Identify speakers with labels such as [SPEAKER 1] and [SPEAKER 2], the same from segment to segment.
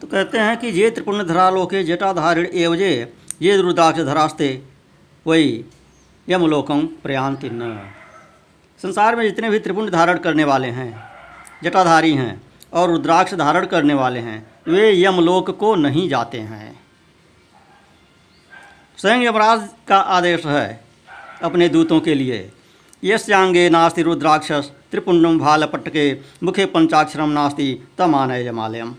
[SPEAKER 1] तो कहते हैं कि ये त्रिपुण धरालोके जटाधारिण एवजे ये रुद्राक्ष धरास्ते, वही यमलोकम प्रयांति न संसार में जितने भी त्रिपुण धारण करने वाले हैं, जटाधारी हैं और रुद्राक्ष धारण करने वाले हैं, वे यमलोक को नहीं जाते हैं। स्वयं यमराज का आदेश है अपने दूतों के लिए यश्यांगे नास्ति रुद्राक्ष त्रिपुण्डम भालपट्टके मुखे पंचाक्षरम नास्ति तमानय जमालयम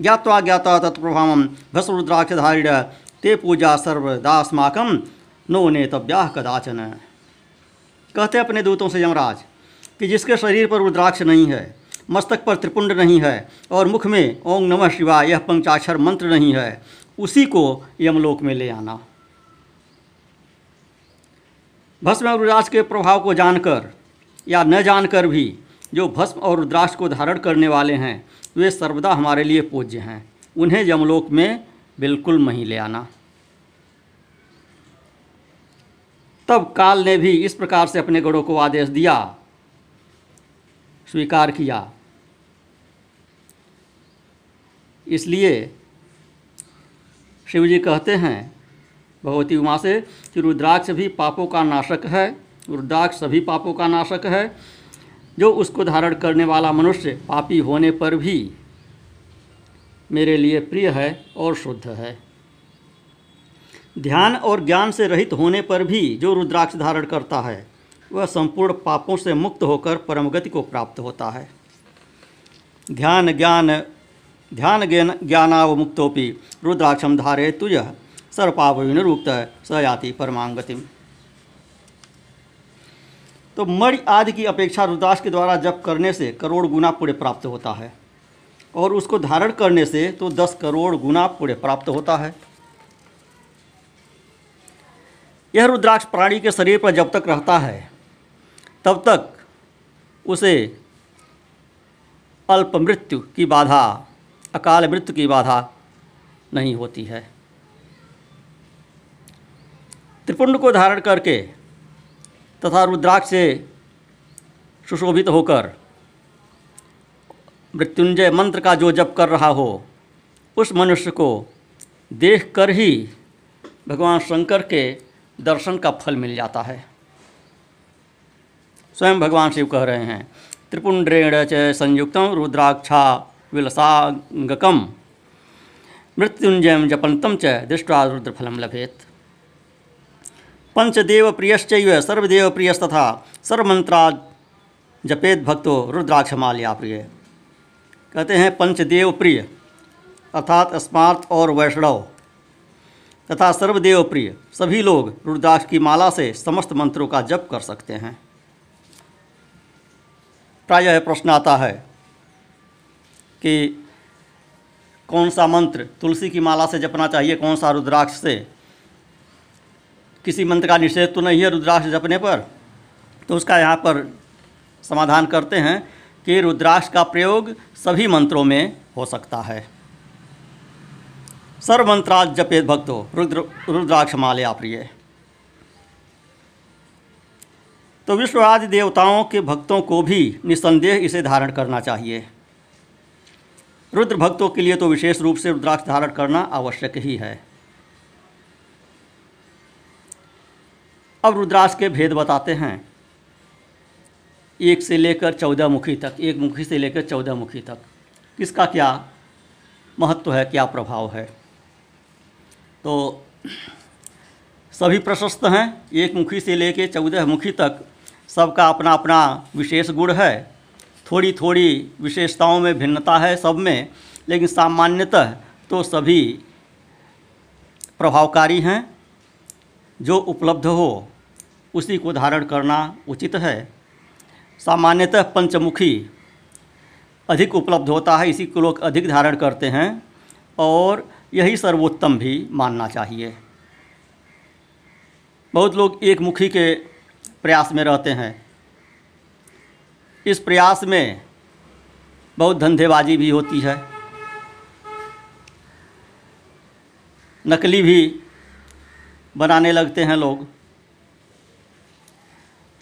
[SPEAKER 1] ज्ञात्वा ज्ञाता तत्प्रभावम भस्रुद्राक्षधारिण ते पूजा सर्वदास्माकम नो नेतव्या कदाचन। कहते अपने दूतों से यमराज, कि जिसके शरीर पर रुद्राक्ष नहीं है, मस्तक पर त्रिपुंड नहीं है, और मुख में ओम नमः शिवाय यह पंचाक्षर मंत्र नहीं है, उसी को यमलोक में ले आना। भस्म और रुद्राक्ष के प्रभाव को जानकर या न जानकर भी, जो भस्म और रुद्राक्ष को धारण करने वाले हैं वे सर्वदा हमारे लिए पूज्य हैं। उन्हें यमलोक में बिल्कुल नहीं ले आना। तब काल ने भी इस प्रकार से अपने गणों को आदेश दिया, स्वीकार किया। इसलिए शिव जी कहते हैं, भगवती उमा से कि रुद्राक्ष भी पापों का नाशक है, रुद्राक्ष सभी पापों का नाशक है जो उसको धारण करने वाला मनुष्य पापी होने पर भी मेरे लिए प्रिय है और शुद्ध है। ध्यान और ज्ञान से रहित होने पर भी जो रुद्राक्ष धारण करता है, वह संपूर्ण पापों से मुक्त होकर परम गति को प्राप्त होता है। ध्यान, ज्ञान ध्यान ज्ञान, ज्ञानावमुक्तोपि रुद्राक्षम धारे तुझ सर्वपापविनिरुक्त स याति परमांगतिम तो मणि आदि की अपेक्षा रुद्राक्ष के द्वारा जप करने से करोड़ गुना पुण्य प्राप्त होता है। और उसको धारण करने से तो दस करोड़ गुना पुण्य प्राप्त होता है। यह रुद्राक्ष प्राणी के शरीर पर जब तक रहता है, तब तक उसे अल्प मृत्यु की बाधा, अकाल मृत्यु की बाधा नहीं होती है। त्रिपुंड को धारण करके तथा रुद्राक्ष से सुशोभित होकर मृत्युंजय मंत्र का जो जप कर रहा हो, उस मनुष्य को देख कर ही भगवान शंकर के दर्शन का फल मिल जाता है। स्वयं भगवान शिव कह रहे हैं, त्रिपुंड्रेण च संयुक्त रुद्राक्षा विलसांगकम मृत्युंजय जपंतम च दृष्टा रुद्रफलम लभेत। पंचदेव प्रियश्चैव, सर्वदेव प्रियस्तथा सर्वमंत्रा जपेद भक्तो रुद्राक्षमाल्या प्रिय। कहते हैं पंचदेव प्रिय, अर्थात स्मार्थ और वैष्णव, तथा सर्वदेव प्रिय, सभी लोग रुद्राक्ष की माला से समस्त मंत्रों का जप कर सकते हैं। प्रायः प्रश्न आता है कि कौन सा मंत्र तुलसी की माला से जपना चाहिए, कौन सा रुद्राक्ष से? किसी मंत्र का निषेध तो नहीं है रुद्राक्ष जपने पर। तो उसका यहाँ पर समाधान करते हैं कि रुद्राक्ष का प्रयोग सभी मंत्रों में हो सकता है। सर्वमंत्राज जपेत भक्तो, रुद्र, रुद्राक्ष माल्या प्रिय तो विश्व आदि देवताओं के भक्तों को भी निसंदेह इसे धारण करना चाहिए। रुद्र भक्तों के लिए तो विशेष रूप से रुद्राक्ष धारण करना आवश्यक ही है। अब रुद्राक्ष के भेद बताते हैं। एक से लेकर चौदह मुखी तक, एक मुखी से लेकर चौदह मुखी तक। किसका क्या महत्व है, क्या प्रभाव है? तो सभी प्रशस्त हैं, एक मुखी से लेकर चौदह मुखी तक। सबका अपना अपना विशेष गुण है। थोड़ी थोड़ी विशेषताओं में भिन्नता है सब में, लेकिन सामान्यतः तो सभी प्रभावकारी हैं, जो उपलब्ध हो। उसी को धारण करना उचित है। सामान्यतः पंचमुखी अधिक उपलब्ध होता है, इसी को लोग अधिक धारण करते हैं और यही सर्वोत्तम भी मानना चाहिए। बहुत लोग एक मुखी के प्रयास में रहते हैं। इस प्रयास में बहुत धंधेबाजी भी होती है। नकली भी बनाने लगते हैं लोग।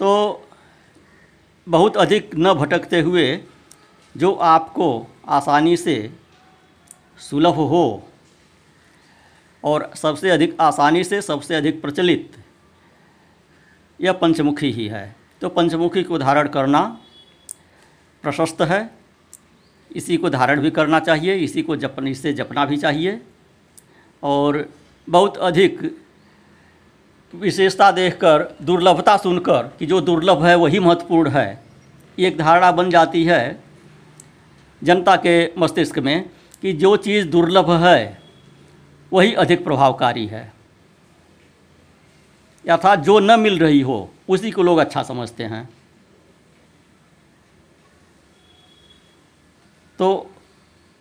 [SPEAKER 1] तो बहुत अधिक न भटकते हुए जो आपको आसानी से सुलभ हो और सबसे अधिक आसानी से सबसे अधिक प्रचलित, यह पंचमुखी ही है। तो पंचमुखी को धारण करना प्रशस्त है। इसी को धारण भी करना चाहिए, इसी को जपन इससे जपना भी चाहिए और बहुत अधिक विशेषता देखकर, दुर्लभता सुनकर कि जो दुर्लभ है वही महत्वपूर्ण है। एक धारणा बन जाती है जनता के मस्तिष्क में कि जो चीज़ दुर्लभ है, वही अधिक प्रभावकारी है। अर्थात जो न मिल रही हो, उसी को लोग अच्छा समझते हैं। तो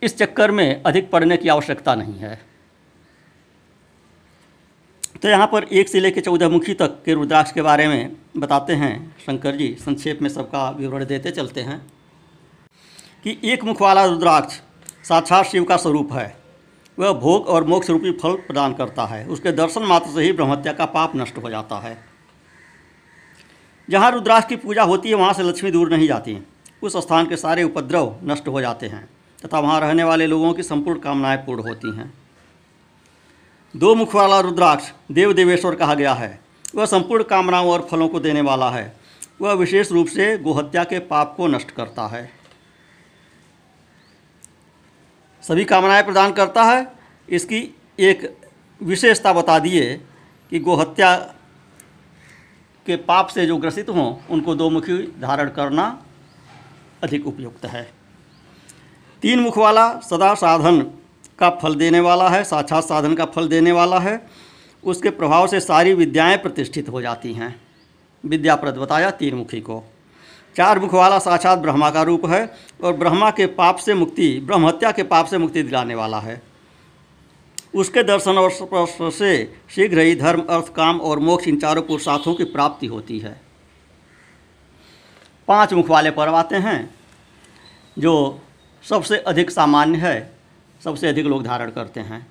[SPEAKER 1] इस चक्कर में अधिक पढ़ने की आवश्यकता नहीं है। तो यहाँ पर एक से लेकर चौदह मुखी तक के रुद्राक्ष के बारे में बताते हैं। शंकर जी संक्षेप में सबका विवरण देते चलते हैं कि एक मुख वाला रुद्राक्ष साक्षात शिव का स्वरूप है। वह भोग और मोक्ष रूपी फल प्रदान करता है। उसके दर्शन मात्र से ही ब्रह्मत्या का पाप नष्ट हो जाता है। जहाँ रुद्राक्ष की पूजा होती है, वहाँ से लक्ष्मी दूर नहीं जाती। उस स्थान के सारे उपद्रव नष्ट हो जाते हैं तथा वहाँ रहने वाले लोगों की संपूर्ण कामनाएँ पूर्ण होती हैं। दो मुख वाला रुद्राक्ष देव देवेश्वर कहा गया है। वह संपूर्ण कामनाओं और फलों को देने वाला है। वह विशेष रूप से गोहत्या के पाप को नष्ट करता है। सभी कामनाएँ प्रदान करता है। इसकी एक विशेषता बता दिए कि गोहत्या के पाप से जो ग्रसित हों, उनको दो मुखी धारण करना अधिक उपयुक्त है। तीन मुख वाला सदा साधन का फल देने वाला है, साक्षात साधन का फल देने वाला है। उसके प्रभाव से सारी विद्याएँ प्रतिष्ठित हो जाती हैं। विद्याप्रद बताया तीन मुखी को। चार मुख वाला साक्षात ब्रह्मा का रूप है और ब्रह्मा के पाप से मुक्ति, ब्रह्महत्या के पाप से मुक्ति दिलाने वाला है। उसके दर्शन और स्पर्श से शीघ्र ही धर्म, अर्थ, काम और मोक्ष इन चारों पुरुषार्थों की प्राप्ति होती है। पाँच मुख वाले पर्व आते हैं, जो सबसे अधिक सामान्य है। सबसे अधिक लोग धारण करते हैं।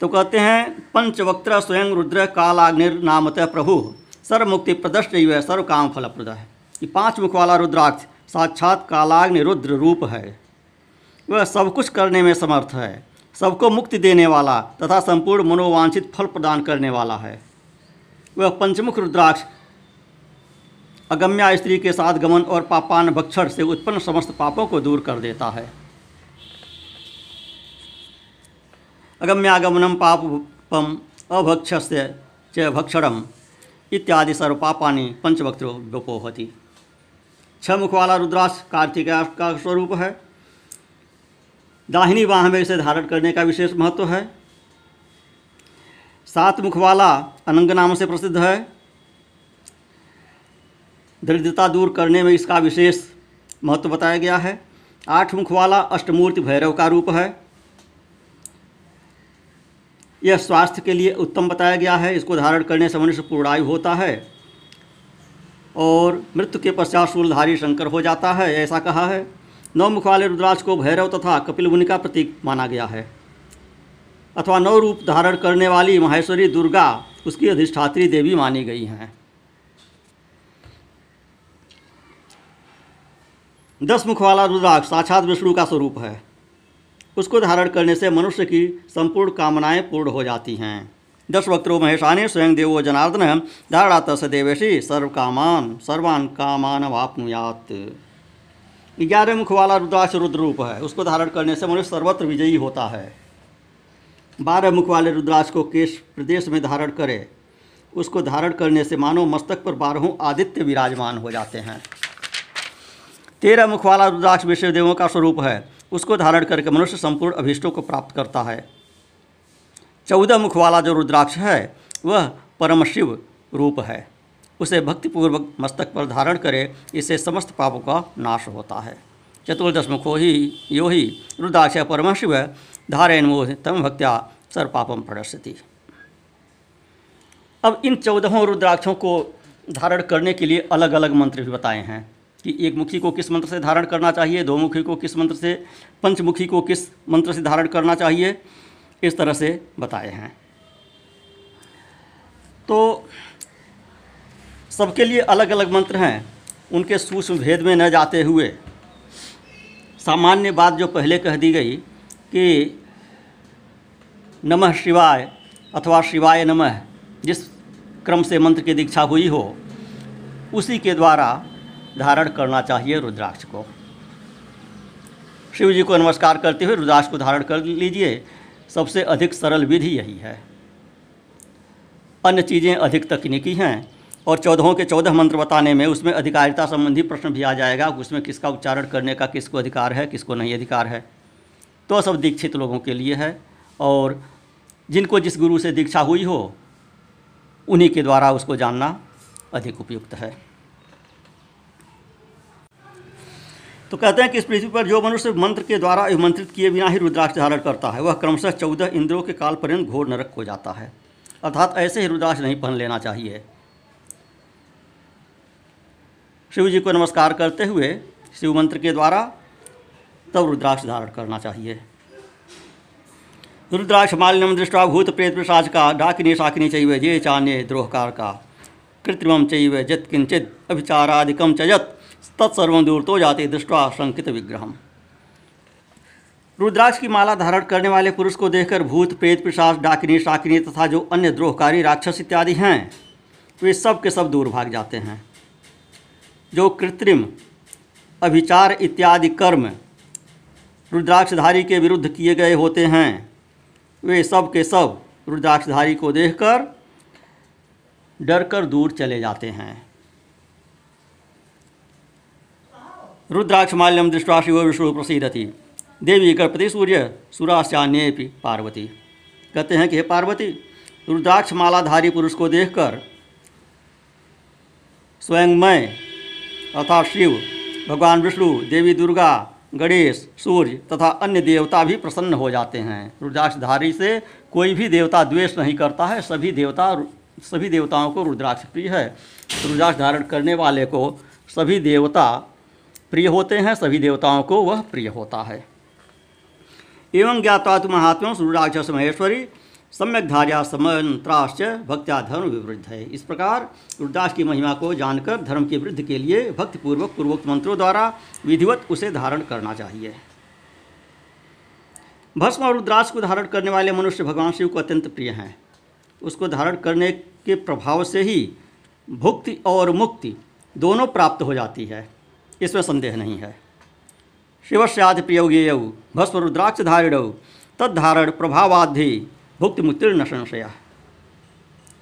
[SPEAKER 1] तो कहते हैं, पंचवक्त्र स्वयं रुद्र कालाग्निर नामतः प्रभु। सर्व मुक्ति प्रदष्ट सर्व काम फलप्रद है। कि पाँच मुख वाला रुद्राक्ष साक्षात कालाग्नि रुद्र रूप है। वह सब कुछ करने में समर्थ है। सबको मुक्ति देने वाला तथा संपूर्ण मनोवांछित फल प्रदान करने वाला है। वह पंचमुख रुद्राक्ष अगम्या स्त्री के साथ गमन और पापान भक्षण से उत्पन्न समस्त पापों को दूर कर देता है। अगम्यागमनम पापम अभक्षस्य च भक्षणम इत्यादि सर्वपापानि पंचवक्त्रो व्यपोहति। छह मुख वाला रुद्राक्ष कार्तिक का स्वरूप है। दाहिनी बाह में इसे धारण करने का विशेष महत्व है। सात मुख वाला अनंग नाम से प्रसिद्ध है। दरिद्रता दूर करने में इसका विशेष महत्व बताया गया है। आठ मुख वाला अष्टमूर्ति भैरव का रूप है। यह स्वास्थ्य के लिए उत्तम बताया गया है। इसको धारण करने से मनुष्य पूर्णायु होता है और मृत्यु के पश्चात शूलधारी शंकर हो जाता है, ऐसा कहा है। नौ मुख वाले रुद्राक्ष को भैरव तथा कपिल मुनि का प्रतीक माना गया है। अथवा नौ रूप धारण करने वाली माहेश्वरी दुर्गा, उसकी अधिष्ठात्री देवी मानी गई हैं। दस मुख वाला रुद्राक्ष साक्षात विष्णु का स्वरूप है। उसको धारण करने से मनुष्य की संपूर्ण कामनाएँ पूर्ण हो जाती हैं। दश वक्त्रो महेशाने स्वयं देवो जनार्दन धारणा तस देवेशी सर्व कामान सर्वान कामान वापनुयात। ग्यारह मुख वाला रुद्राक्ष रुद्र रूप है, उसको धारण करने से मनुष्य सर्वत्र विजयी होता है। बारह मुख वाले रुद्राक्ष को केश प्रदेश में धारण करे, उसको धारण करने से मानो मस्तक पर बारहों आदित्य विराजमान हो जाते हैं। तेरह मुख वाला रुद्राक्ष विश्व देवों का स्वरूप है उसको धारण करके मनुष्य संपूर्ण अभीष्टों को प्राप्त करता है। चौदह मुख वाला जो रुद्राक्ष है, वह परम शिव रूप है। उसे भक्तिपूर्वक मस्तक पर धारण करे, इससे समस्त पापों का नाश होता है। चतुर्दश मुखो ही, यो ही, रुद्राक्ष परम शिव, धारेण मोह तम भक्त्या सर पापम प्रदर्शति। अब इन चौदहों रुद्राक्षों को धारण करने के लिए अलग अलग मंत्र भी बताए हैं। कि एक मुखी को किस मंत्र से धारण करना चाहिए, दो मुखी को किस मंत्र से, पंचमुखी को किस मंत्र से धारण करना चाहिए, इस तरह से बताए हैं। तो सबके लिए अलग अलग मंत्र हैं, उनके सूक्ष्म भेद में न जाते हुए, सामान्य बात जो पहले कह दी गई कि नमः शिवाय अथवा शिवाय नमः, जिस क्रम से मंत्र की दीक्षा हुई हो, उसी के द्वारा धारण करना चाहिए रुद्राक्ष को। शिव जी को नमस्कार करते हुए रुद्राक्ष को धारण कर लीजिए। सबसे अधिक सरल विधि यही है। अन्य चीज़ें अधिक तकनीकी हैं और चौदहों के चौदह मंत्र बताने में उसमें अधिकारिता संबंधी प्रश्न भी आ जाएगा उसमें किसका उच्चारण करने का किसको अधिकार है, किसको नहीं अधिकार है। तो सब दीक्षित लोगों के लिए है और जिनको जिस गुरु से दीक्षा हुई हो, उन्हीं के द्वारा उसको जानना अधिक उपयुक्त है। तो कहते हैं कि इस पृथ्वी पर जो मनुष्य मंत्र के द्वारा अभिमंत्रित किए बिना ही रुद्राक्ष धारण करता है, वह क्रमशः चौदह इंद्रों के काल पर्यंत घोर नरक हो जाता है। अर्थात ऐसे ही रुद्राक्ष नहीं पहन लेना चाहिए। शिव जी को नमस्कार करते हुए शिव मंत्र के द्वारा तब रुद्राक्ष धारण करना चाहिए। रुद्राक्ष मालिन्यम दृष्टा भूत प्रेत प्रसाद का, डाकिनी शाकिनी चाहिए जे चान्य द्रोहकार का, कृत्रिम चाहिए जत किंचित अभिचारादिकम च यत। तत्सर्व दूर तो जाते दृष्टा शंकित विग्रहम। रुद्राक्ष की माला धारण करने वाले पुरुष को देखकर भूत, प्रेत, पिशाच, डाकिनी, शाकिनी तथा जो अन्य द्रोहकारी, राक्षस इत्यादि हैं, वे सब के सब दूर भाग जाते हैं। जो कृत्रिम अभिचार इत्यादि कर्म रुद्राक्षधारी के विरुद्ध किए गए होते हैं, वे सब के सब रुद्राक्षधारी को देखकर डरकर दूर चले जाते हैं। रुद्राक्ष माल्यम दृष्टा शिव विष्णु प्रसिद्धति देवी गणपति सूर्य सुराश्चान्य पार्वती। कहते हैं कि हे पार्वती रुद्राक्ष मालाधारी पुरुष को देखकर स्वयं मैं अर्थात शिव, भगवान विष्णु, देवी दुर्गा, गणेश, सूर्य तथा अन्य देवता भी प्रसन्न हो जाते हैं। रुद्राक्षधारी से कोई भी देवता द्वेष नहीं करता है, सभी देवता सभी देवताओं को रुद्राक्ष प्रिय है। रुद्राक्ष धारण करने वाले को सभी देवता प्रिय होते हैं, सभी देवताओं को वह प्रिय होता है। एवं ज्ञाता तो महात्मा रुद्राक्ष महेश्वरी सम्यक धार्या समंत्राश्च भक्त्या धर्म विवृद्ध है। इस प्रकार रुद्राक्ष की महिमा को जानकर, धर्म की वृद्धि के लिए भक्तिपूर्वक पूर्वोक्त मंत्रों द्वारा विधिवत उसे धारण करना चाहिए। भस्म और रुद्राक्ष को धारण करने वाले मनुष्य भगवान शिव को अत्यंत प्रिय हैं। उसको धारण करने के प्रभाव से ही भुक्ति और मुक्ति दोनों प्राप्त हो जाती है। इसमें संदेह नहीं है। शिवस्यादि प्रियोगेय, भस्म रुद्राक्ष धारिण तद्धारण प्रभावाधि भुक्ति मुक्तिर्न संशय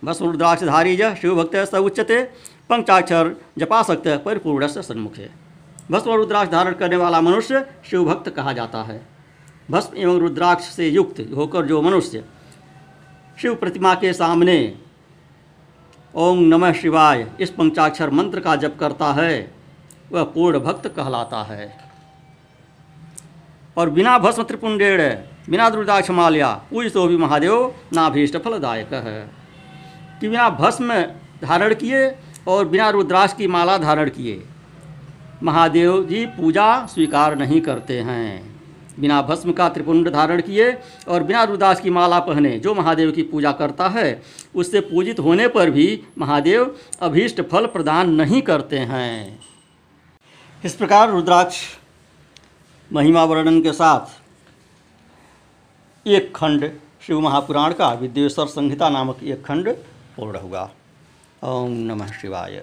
[SPEAKER 1] भस्म रुद्राक्षधारी ज शिवभक्त स उच्यते, पंचाक्षर जपासक्त परिपूर्ण से सन्मुखे। भस्म रुद्राक्ष धारण करने वाला मनुष्य शिवभक्त कहा जाता है। भस्म एवं रुद्राक्ष से युक्त होकर जो मनुष्य शिव प्रतिमा के सामने, ओम नमः शिवाय, इस पंचाक्षर मंत्र का जप करता है वह पूर्ण भक्त कहलाता है। और बिना भस्म त्रिपुंडेड़ बिना रुद्राक्ष माल्या, पूज तो भी महादेव नाभीष्ट फलदायक है। कि बिना भस्म धारण किए और बिना रुद्राक्ष की माला धारण किए, महादेव जी पूजा स्वीकार नहीं करते हैं। बिना भस्म का त्रिपुंड धारण किए और बिना रुद्राक्ष की माला पहने जो महादेव की पूजा करता है, उससे पूजित होने पर भी महादेव अभीष्ट फल प्रदान नहीं करते हैं। इस प्रकार रुद्राक्ष महिमा वर्णन के साथ एक खंड शिव महापुराण का विद्येश्वर संहिता नामक एक खंड पूर्ण हुआ। ओम नमः शिवाय।